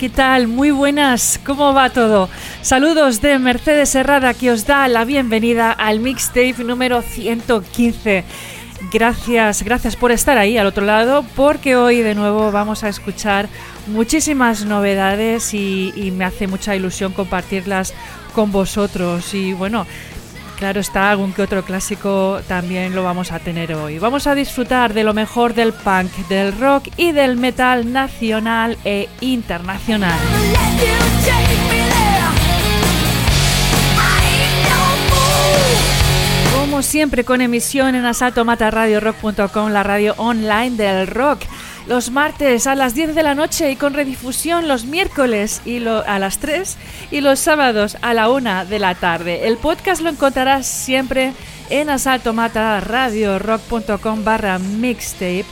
¿qué tal? Muy buenas, ¿cómo va todo? Saludos de Mercedes Herrada que os da la bienvenida al mixtape número 115. Gracias, gracias por estar ahí al otro lado, porque hoy de nuevo vamos a escuchar muchísimas novedades y, y me hace mucha ilusión compartirlas con vosotros. Y bueno, Claro está, algún que otro clásico también lo vamos a tener hoy. Vamos a disfrutar de lo mejor del punk, del rock y del metal nacional e internacional. Como siempre con emisión en asaltomataradiorock.com, la radio online del rock los martes a las 10 de la noche y con redifusión los miércoles y a las 3 y los sábados a la 1 de la tarde. El podcast lo encontrarás siempre en asaltomataradiorock.com barra mixtape.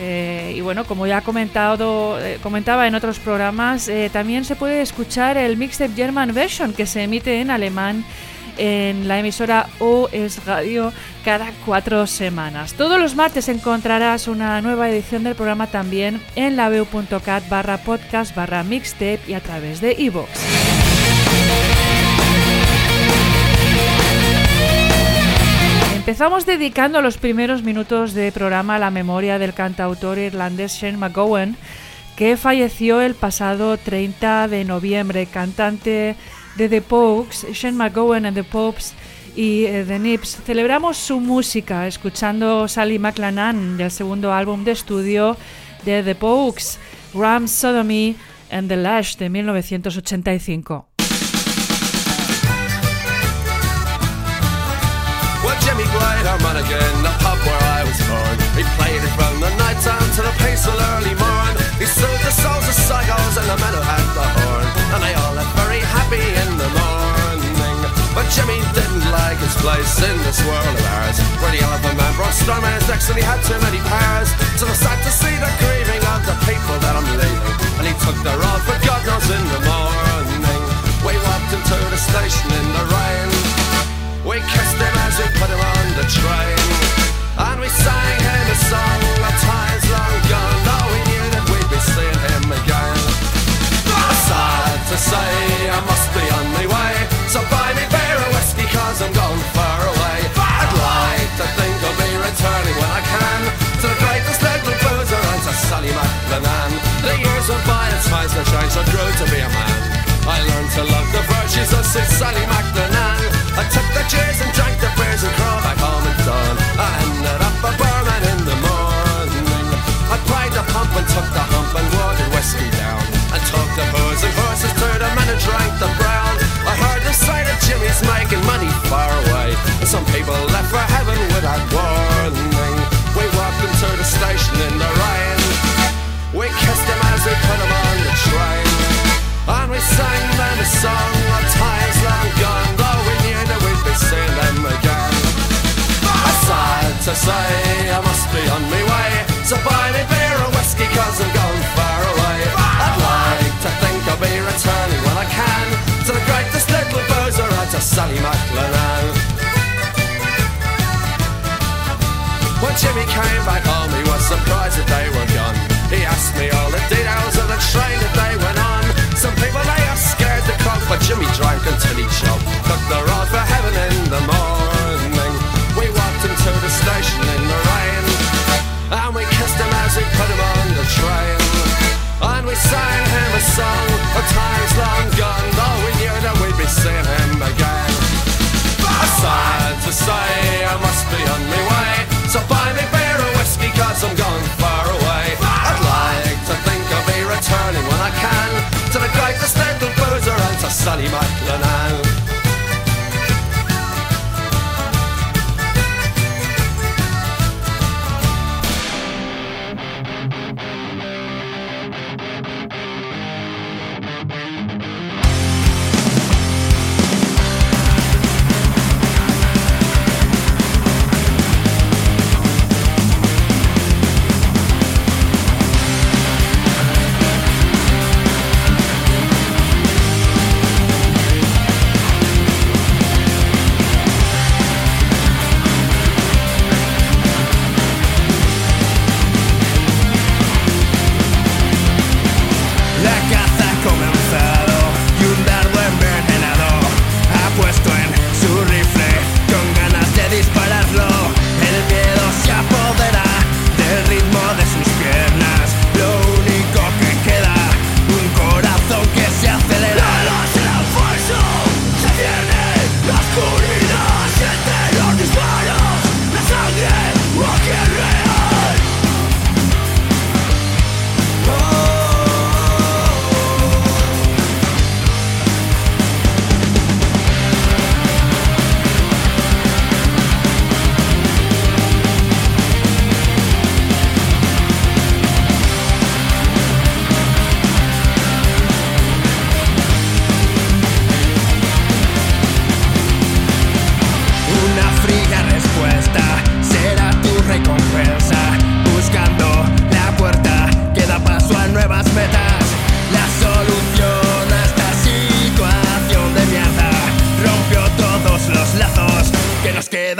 Eh, y bueno, como ya comentado, eh, comentaba en otros programas, eh, también se puede escuchar el mixtape German version que se emite en alemán en la emisora OS Radio cada cuatro semanas. Todos los martes encontrarás una nueva edición del programa también en la barra podcast barra mixtape y a través de iVoox. Empezamos dedicando los primeros minutos de programa a la memoria del cantautor irlandés Shane McGowan, que falleció el pasado 30 de noviembre, cantante de The Popes, Shane McGowan and The Popes y eh, The Nips. Celebramos su música escuchando Sally McLennan del segundo álbum de estudio de The Popes, Ram Sodomy and the Lash de 1985. Well, Jimmy Glide, our man again, the pub where I was born. He played it from the night time to the peaceful early morn. He sold the souls of psychos and the men who had the horn. And they all But Jimmy didn't like his place in this world of ours, the elephant man brought storm in his decks and he had too many powers. So I sad to see the grieving of the people that I'm leaving, and he took the road for God knows in the morning. Sally McLennan. The years went by and times were changed, I grew to be a man. I learned to love the virtues of Sir Sally McLennan. I took the cheers and drank the beers and crawled back home at dawn. I ended up a barman in the morning. I plied the pump and took the hump and watered whiskey down. I took the booze and horses to the men and drank the brown. I heard the sight of Jimmy's making money far away. And some people left for heaven without warning. We walked him to the station in the rain. We put him on the train. And we sang them a song of times long gone. Though we knew that we'd be seeing them again. Sad to say, I must be on my way. So buy me beer or whiskey, cause I'm going far away. I'd like to think I'll be returning when I can to the greatest little boozer out to Sally McLennan. When Jimmy came back home, he was surprised that they were gone. He asked me all the details of the train that they went on. Some people they are scared to croak, but Jimmy drank until he choked. Took the road for heaven in the morning. We walked him to the station in the rain, and we kissed him as we put him on the train. And we sang him a song of times long gone, though we knew that we'd be seeing him again. Sad to say, I must be on my way.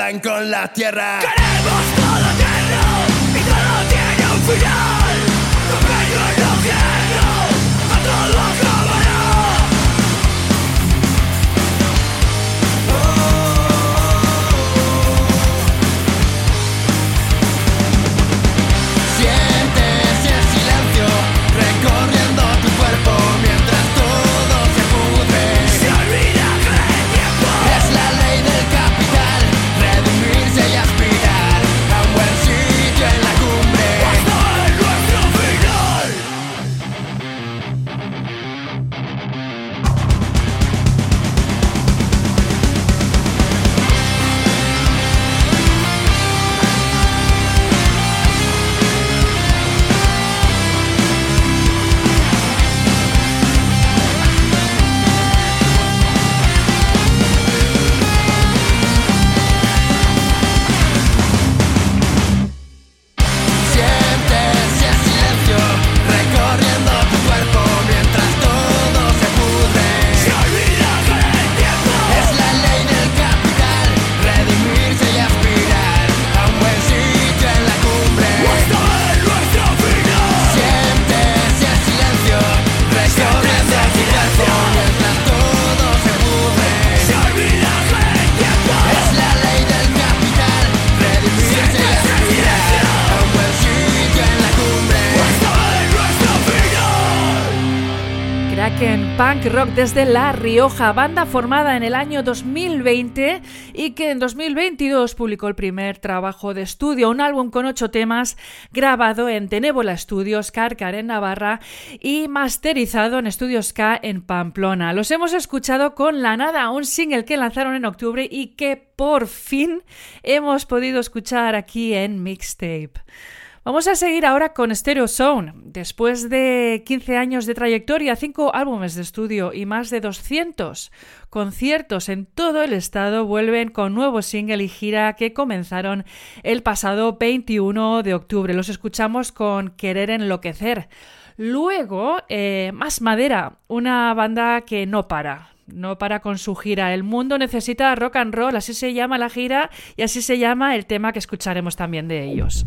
Fundan con la tierra. Queremos todo eterno y todo tiene un final. No desde La Rioja, banda formada en el año 2020 y que en 2022 publicó el primer trabajo de estudio, un álbum con ocho temas grabado en Tenébola Studios, Carcar en Navarra y masterizado en Estudios K en Pamplona. Los hemos escuchado con La Nada, un single que lanzaron en octubre y que por fin hemos podido escuchar aquí en Mixtape. Vamos a seguir ahora con Stereo Zone. Después de 15 años de trayectoria, 5 álbumes de estudio y más de 200 conciertos en todo el estado, vuelven con nuevo single y gira que comenzaron el pasado 21 de octubre. Los escuchamos con Querer Enloquecer. Luego, eh, Más Madera, una banda que no para, no para con su gira. El mundo necesita rock and roll, así se llama la gira y así se llama el tema que escucharemos también de ellos.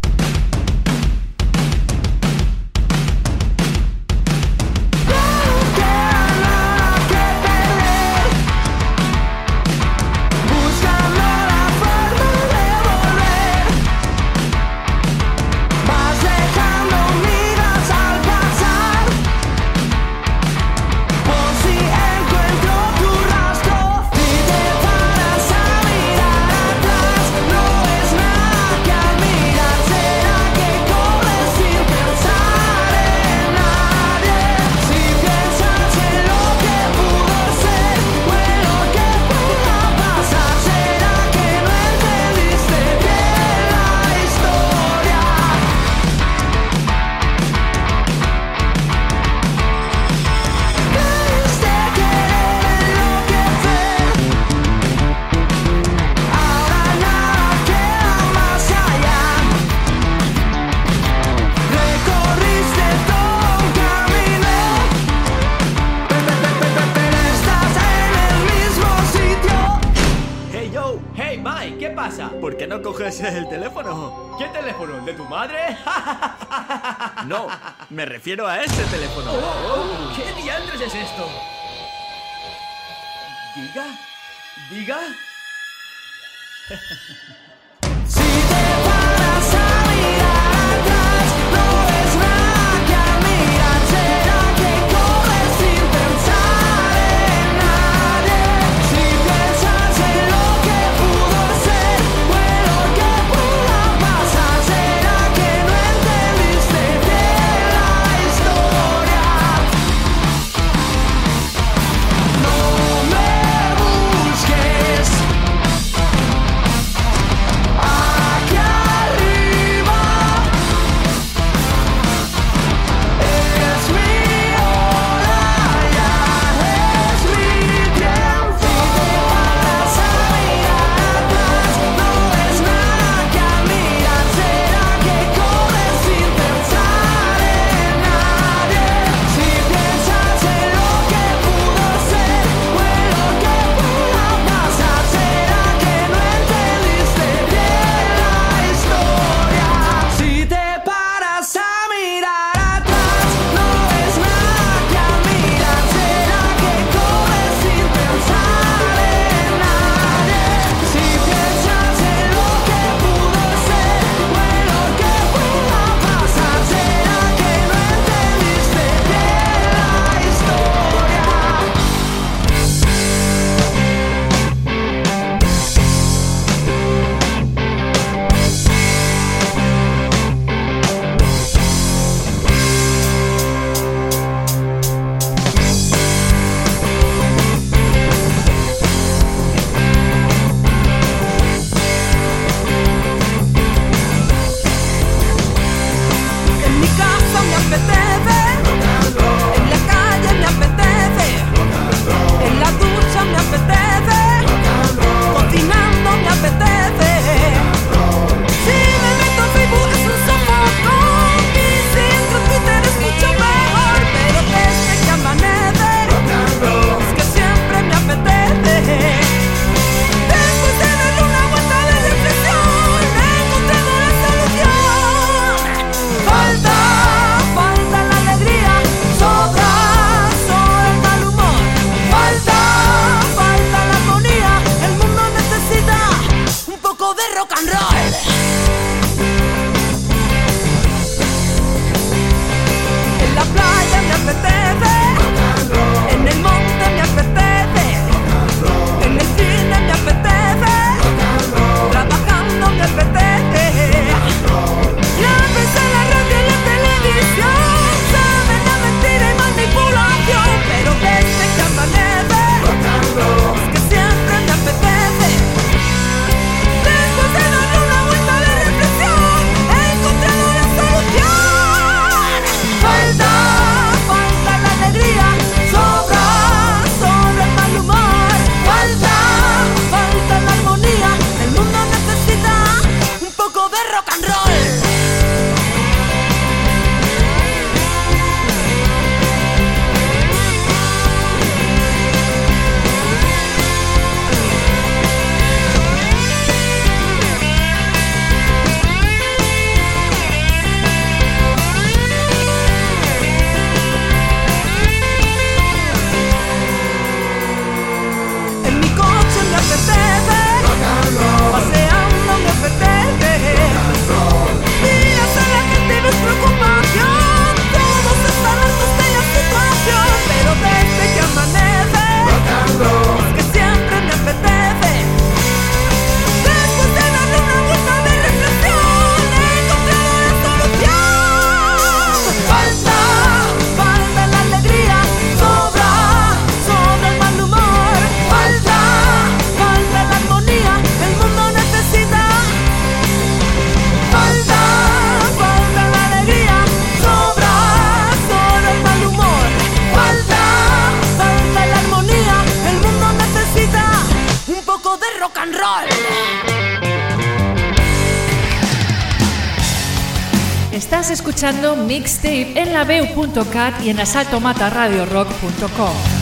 Me refiero a este teléfono. Oh, ¿Qué diantres es esto? ¿Diga? ¿Diga? Mixtape en la y en asaltomataradiorock.com.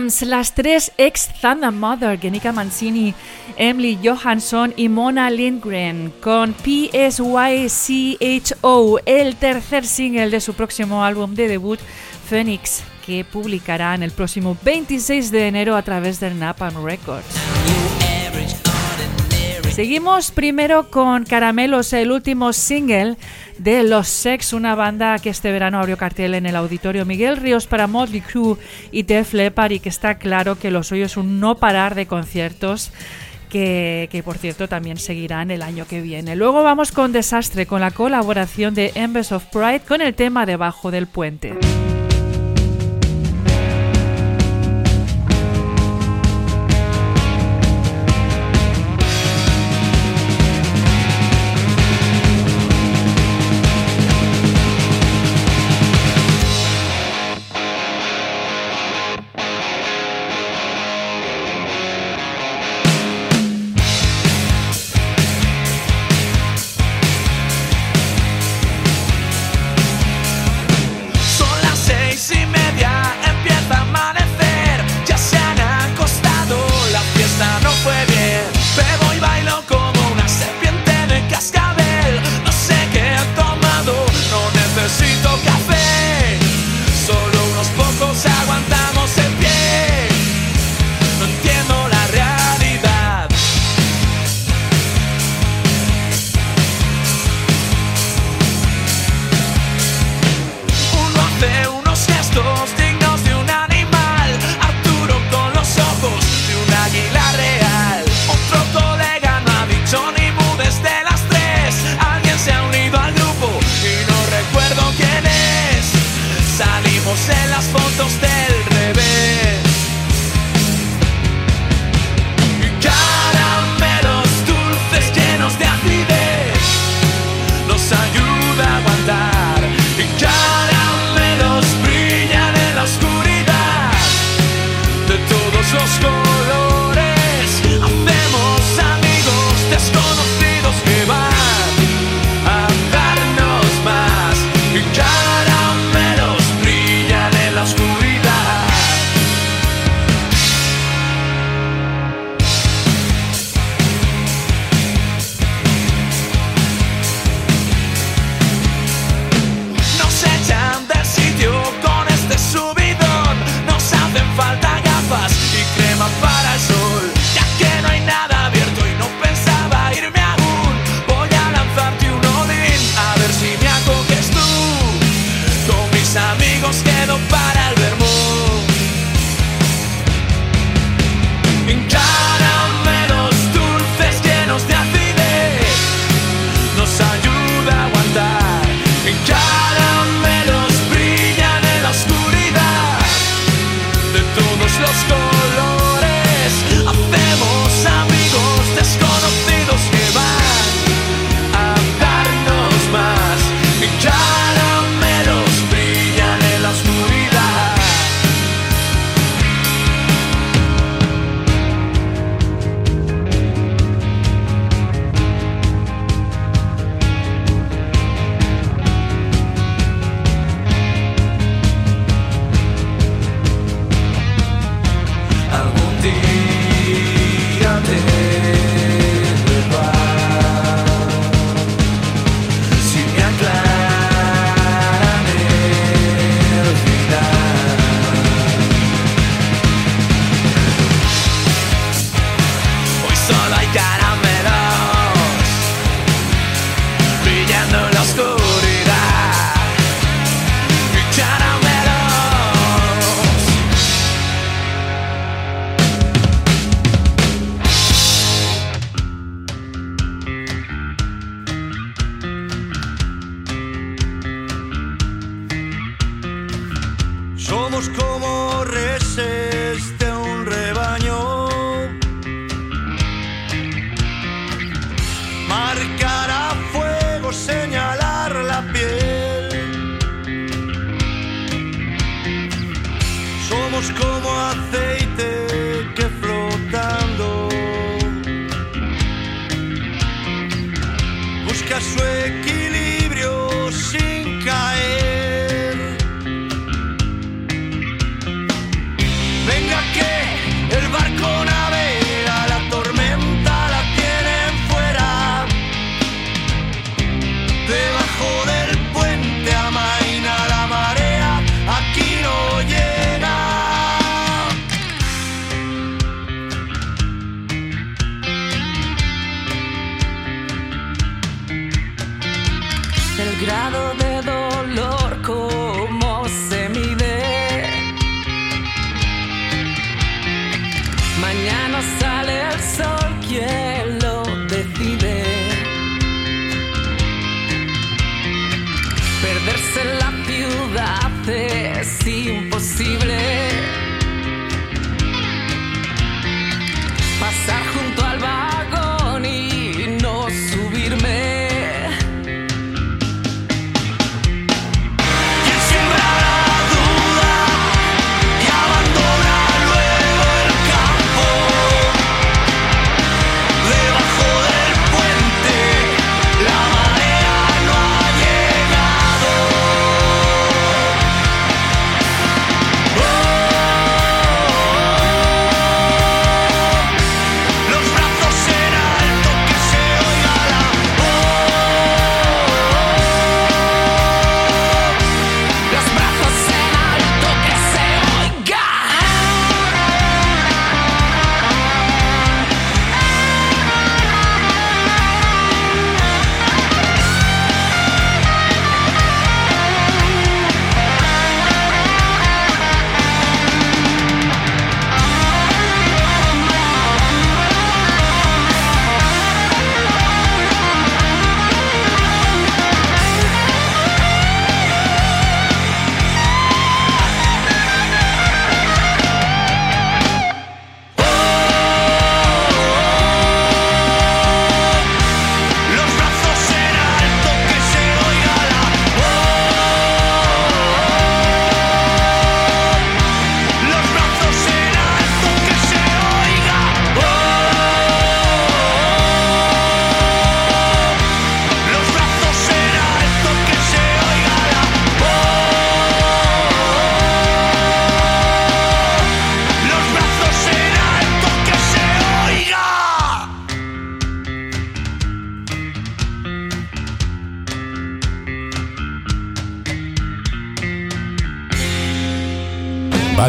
Las tres ex Thunder Mother, Genika Mancini, Emily Johansson y Mona Lindgren, con PSYCHO, el tercer single de su próximo álbum de debut, Phoenix, que publicarán el próximo 26 de enero a través del Napalm Records. Seguimos primero con Caramelos, el último single de Los Sex, una banda que este verano abrió cartel en el auditorio Miguel Ríos para Motley Crue y Def Leppard y que está claro que lo suyo es un no parar de conciertos. Que, que, por cierto también seguirán el año que viene. Luego vamos con Desastre, con la colaboración de Embers of Pride con el tema Debajo del Puente.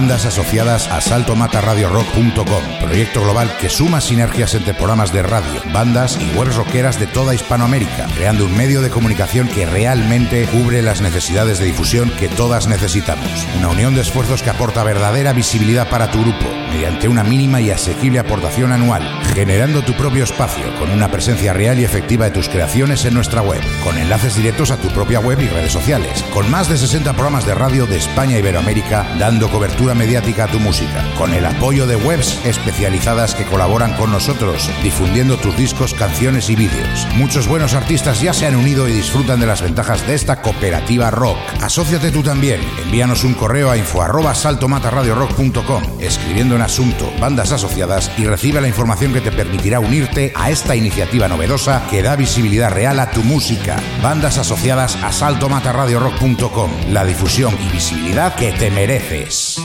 Bandas asociadas a saltomataradiorock.com, proyecto global que suma sinergias entre programas de radio, bandas y webs rockeras de toda Hispanoamérica, creando un medio de comunicación que realmente cubre las necesidades de difusión que todas necesitamos. Una unión de esfuerzos que aporta verdadera visibilidad para tu grupo, mediante una mínima y asequible aportación anual, generando tu propio espacio con una presencia real y efectiva de tus creaciones en nuestra web, con enlaces directos a tu propia web y redes sociales, con más de 60 programas de radio de España y Iberoamérica dando cobertura mediática a tu música, con el apoyo de webs especializadas que colaboran con nosotros, difundiendo tus discos, canciones y vídeos. Muchos buenos artistas ya se han unido y disfrutan de las ventajas de esta cooperativa rock. Asociate tú también. Envíanos un correo a info arroba saltomataradiorock.com, escribiendo asunto bandas asociadas y recibe la información que te permitirá unirte a esta iniciativa novedosa que da visibilidad real a tu música. Bandas asociadas a saltomataradiorock.com, la difusión y visibilidad que te mereces.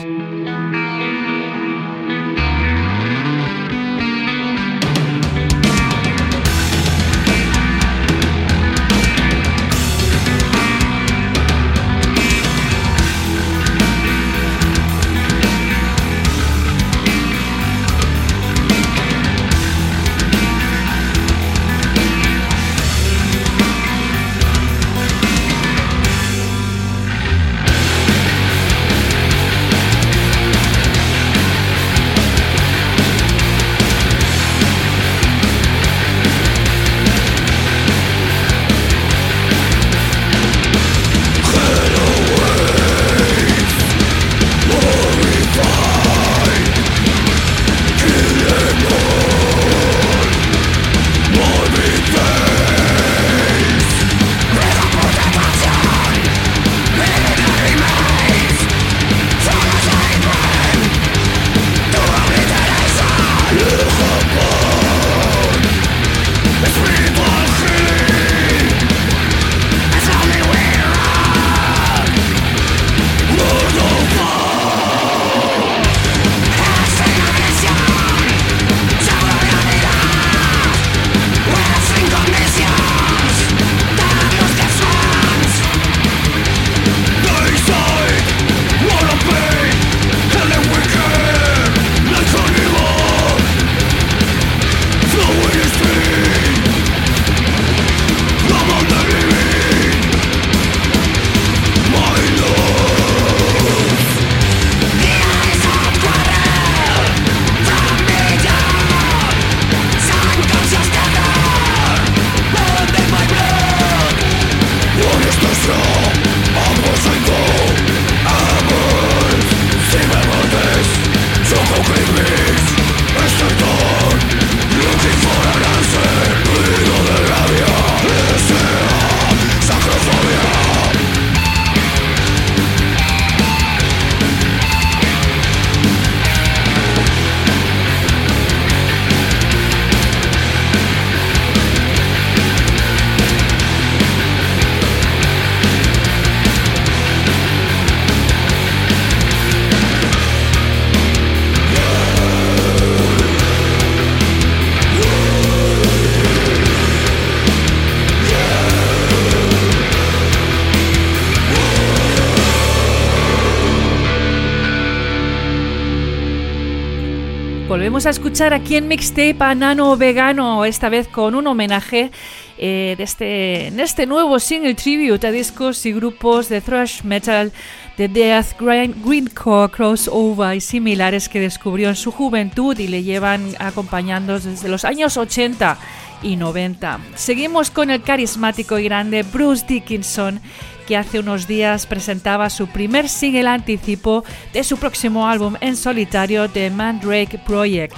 A escuchar aquí en Mixtape a Nano Vegano, esta vez con un homenaje eh, de este, en este nuevo single tribute a discos y grupos de thrash metal, de death, greencore, crossover y similares que descubrió en su juventud y le llevan acompañando desde los años 80 y 90. Seguimos con el carismático y grande Bruce Dickinson que hace unos días presentaba su primer single anticipo de su próximo álbum en solitario The Mandrake Project.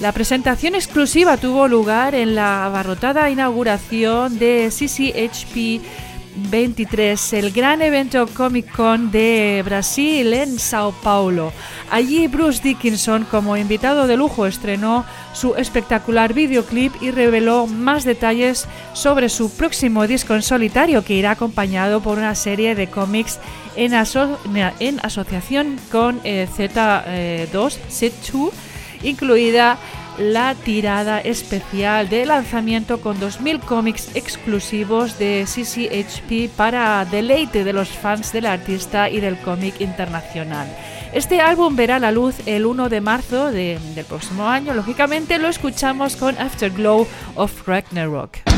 La presentación exclusiva tuvo lugar en la abarrotada inauguración de CCHP 23, el gran evento Comic Con de Brasil en Sao Paulo. Allí Bruce Dickinson, como invitado de lujo, estrenó su espectacular videoclip y reveló más detalles sobre su próximo disco en solitario que irá acompañado por una serie de cómics en, asociación con eh, Z2, Z2, incluida la tirada especial de lanzamiento con 2.000 cómics exclusivos de CCHP para deleite de los fans del artista y del cómic internacional. Este álbum verá la luz el 1 de marzo del próximo año. Lógicamente lo escuchamos con Afterglow of Ragnarok.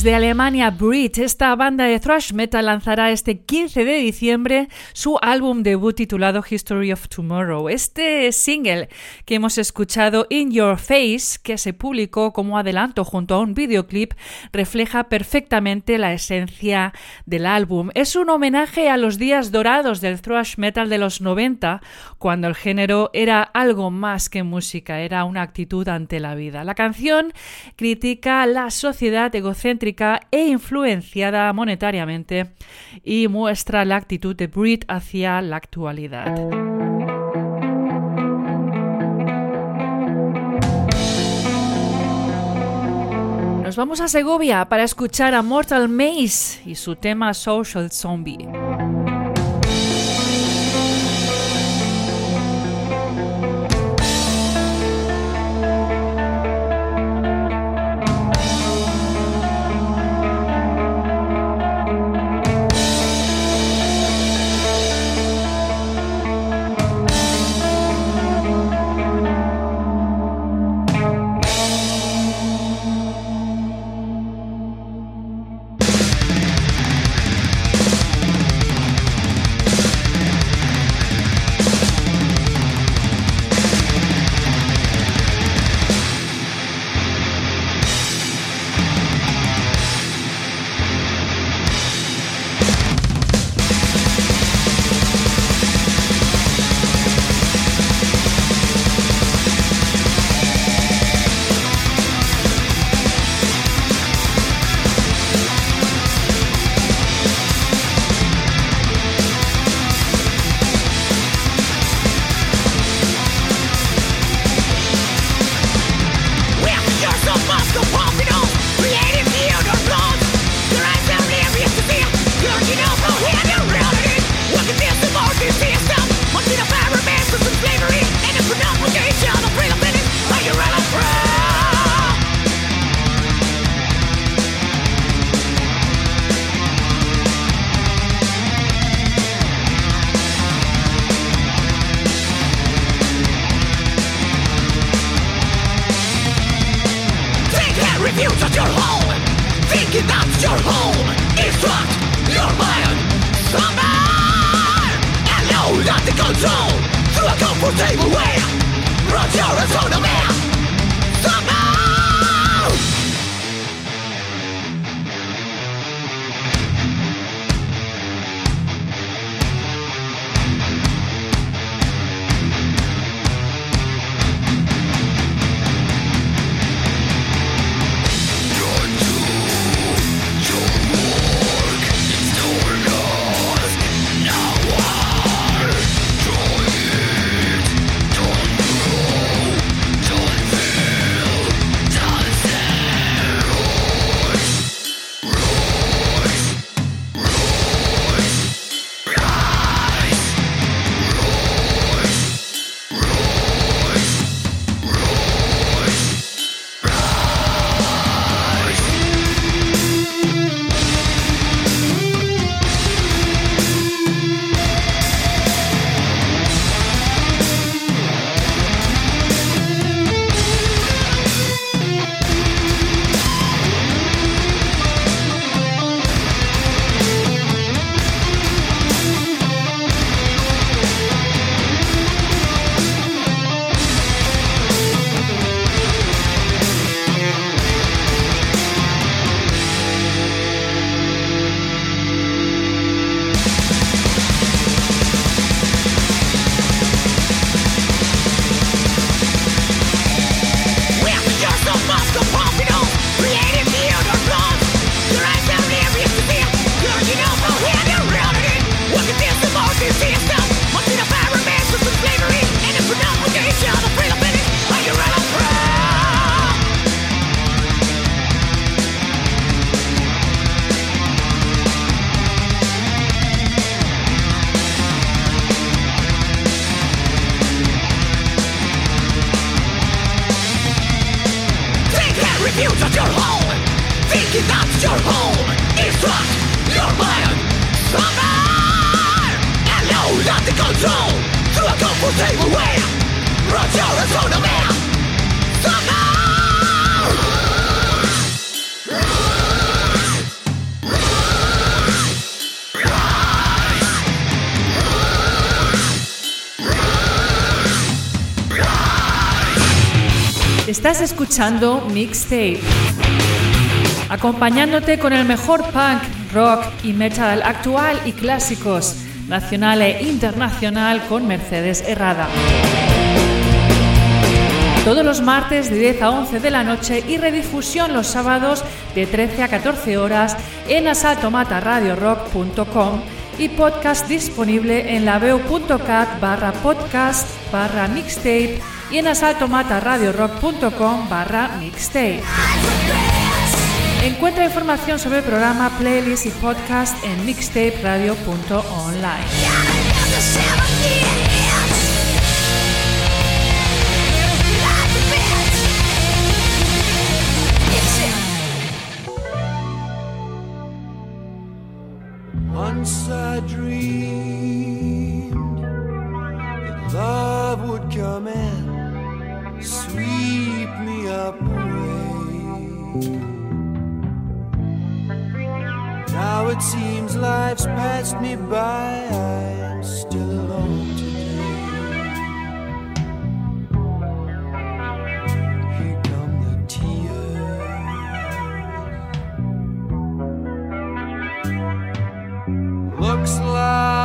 Desde Alemania, Brit, esta banda de thrash metal lanzará este 15 de diciembre su álbum debut titulado History of Tomorrow. Este single que hemos escuchado, In Your Face, que se publicó como adelanto junto a un videoclip, refleja perfectamente la esencia del álbum. Es un homenaje a los días dorados del thrash metal de los 90, cuando el género era algo más que música, era una actitud ante la vida. La canción critica la sociedad egocéntrica e influenciada monetariamente y muestra la actitud de Brit hacia la actualidad. Nos vamos a Segovia para escuchar a Mortal Maze y su tema Social Zombie. Escuchando Mixtape, acompañándote con el mejor punk, rock y metal actual y clásicos, nacional e internacional con Mercedes Herrada. Todos los martes de 10 a 11 de la noche y redifusión los sábados de 13 a 14 horas en asaltomataradiorock.com y podcast disponible en laveo.cat barra podcast barra mixtape y en asaltomataradiorock.com barra mixtape. Encuentra información sobre el programa, playlist y podcast en mixtaperadio.online. I dreamed that love would come and sweep me up away. Now it seems life's passed me by. Looks like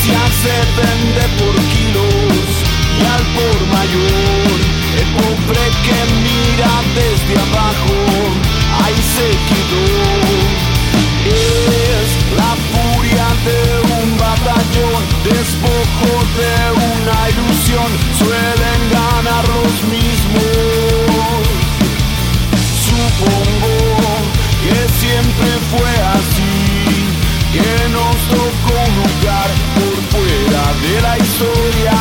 se vende por kilos y al por mayor. El pobre que mira desde abajo, ahí se quedó. Es la furia de un batallón, despojo de una ilusión, suelen ganar los mismos. Supongo que siempre fue así, que nos tocó historia.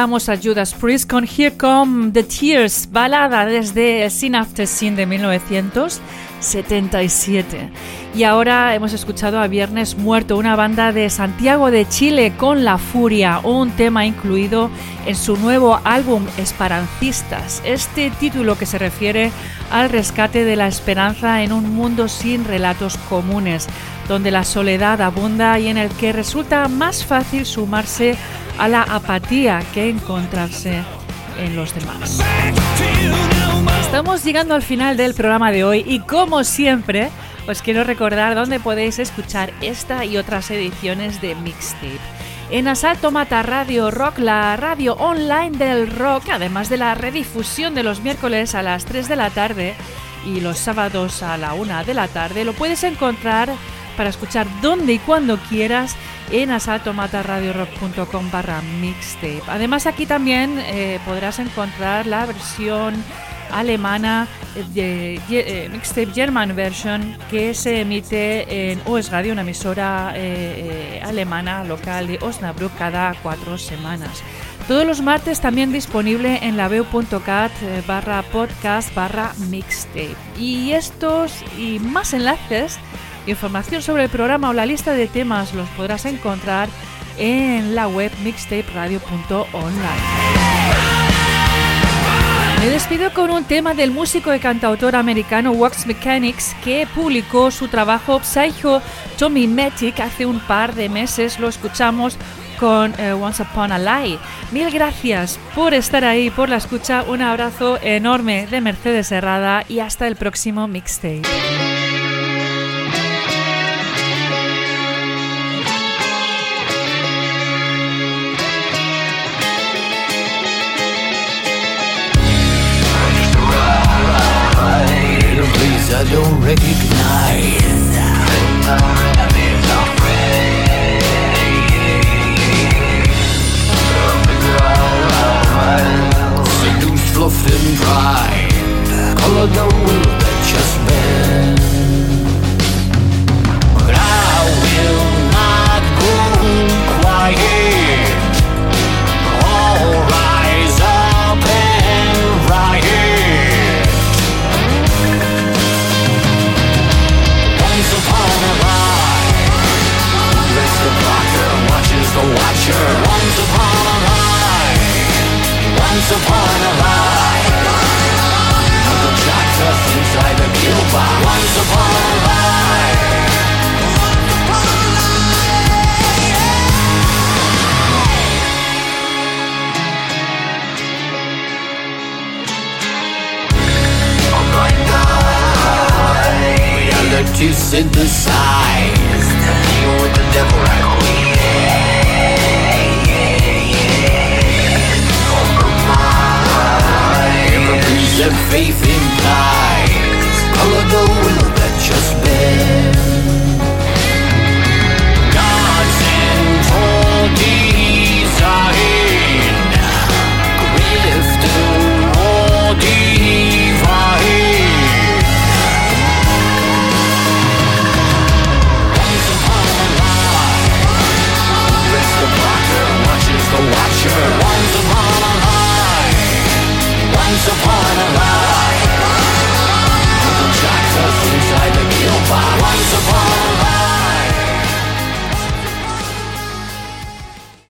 Recordábamos a Judas Priest con Here Come the Tears, balada desde Scene After Scene de 1977. Y ahora hemos escuchado a Viernes Muerto, una banda de Santiago de Chile con La Furia, un tema incluido en su nuevo álbum Esperancistas. Este título que se refiere al rescate de la esperanza en un mundo sin relatos comunes, donde la soledad abunda y en el que resulta más fácil sumarse a la apatía que encontrarse en los demás. Estamos llegando al final del programa de hoy y como siempre os quiero recordar dónde podéis escuchar esta y otras ediciones de Mixtape. En Asalto Mata Radio Rock, la radio online del rock, además de la redifusión de los miércoles a las 3 de la tarde y los sábados a la 1 de la tarde, lo puedes encontrar para escuchar donde y cuando quieras en asaltomataradiorock.com barra mixtape. Además aquí también eh, podrás encontrar la versión alemana de eh, Mixtape German Version que se emite en OS Radio, una emisora eh, alemana local de Osnabrück cada cuatro semanas. Todos los martes también disponible en la laveu.cat eh, barra podcast barra mixtape. Y estos y más enlaces, información sobre el programa o la lista de temas los podrás encontrar en la web mixtaperadio.online. Me despido con un tema del músico y cantautor americano Wax Mechanics que publicó su trabajo Psycho Tommy Matic hace un par de meses. Lo escuchamos con eh, Once Upon a Lie. Mil gracias por estar ahí, por la escucha. Un abrazo enorme de Mercedes Herrada y hasta el próximo mixtape. I don't recognize. Seduced, fluffed and pride, color the to synthesize. Even with the devil, I go. Compromise. Faith implies color the will that just bends.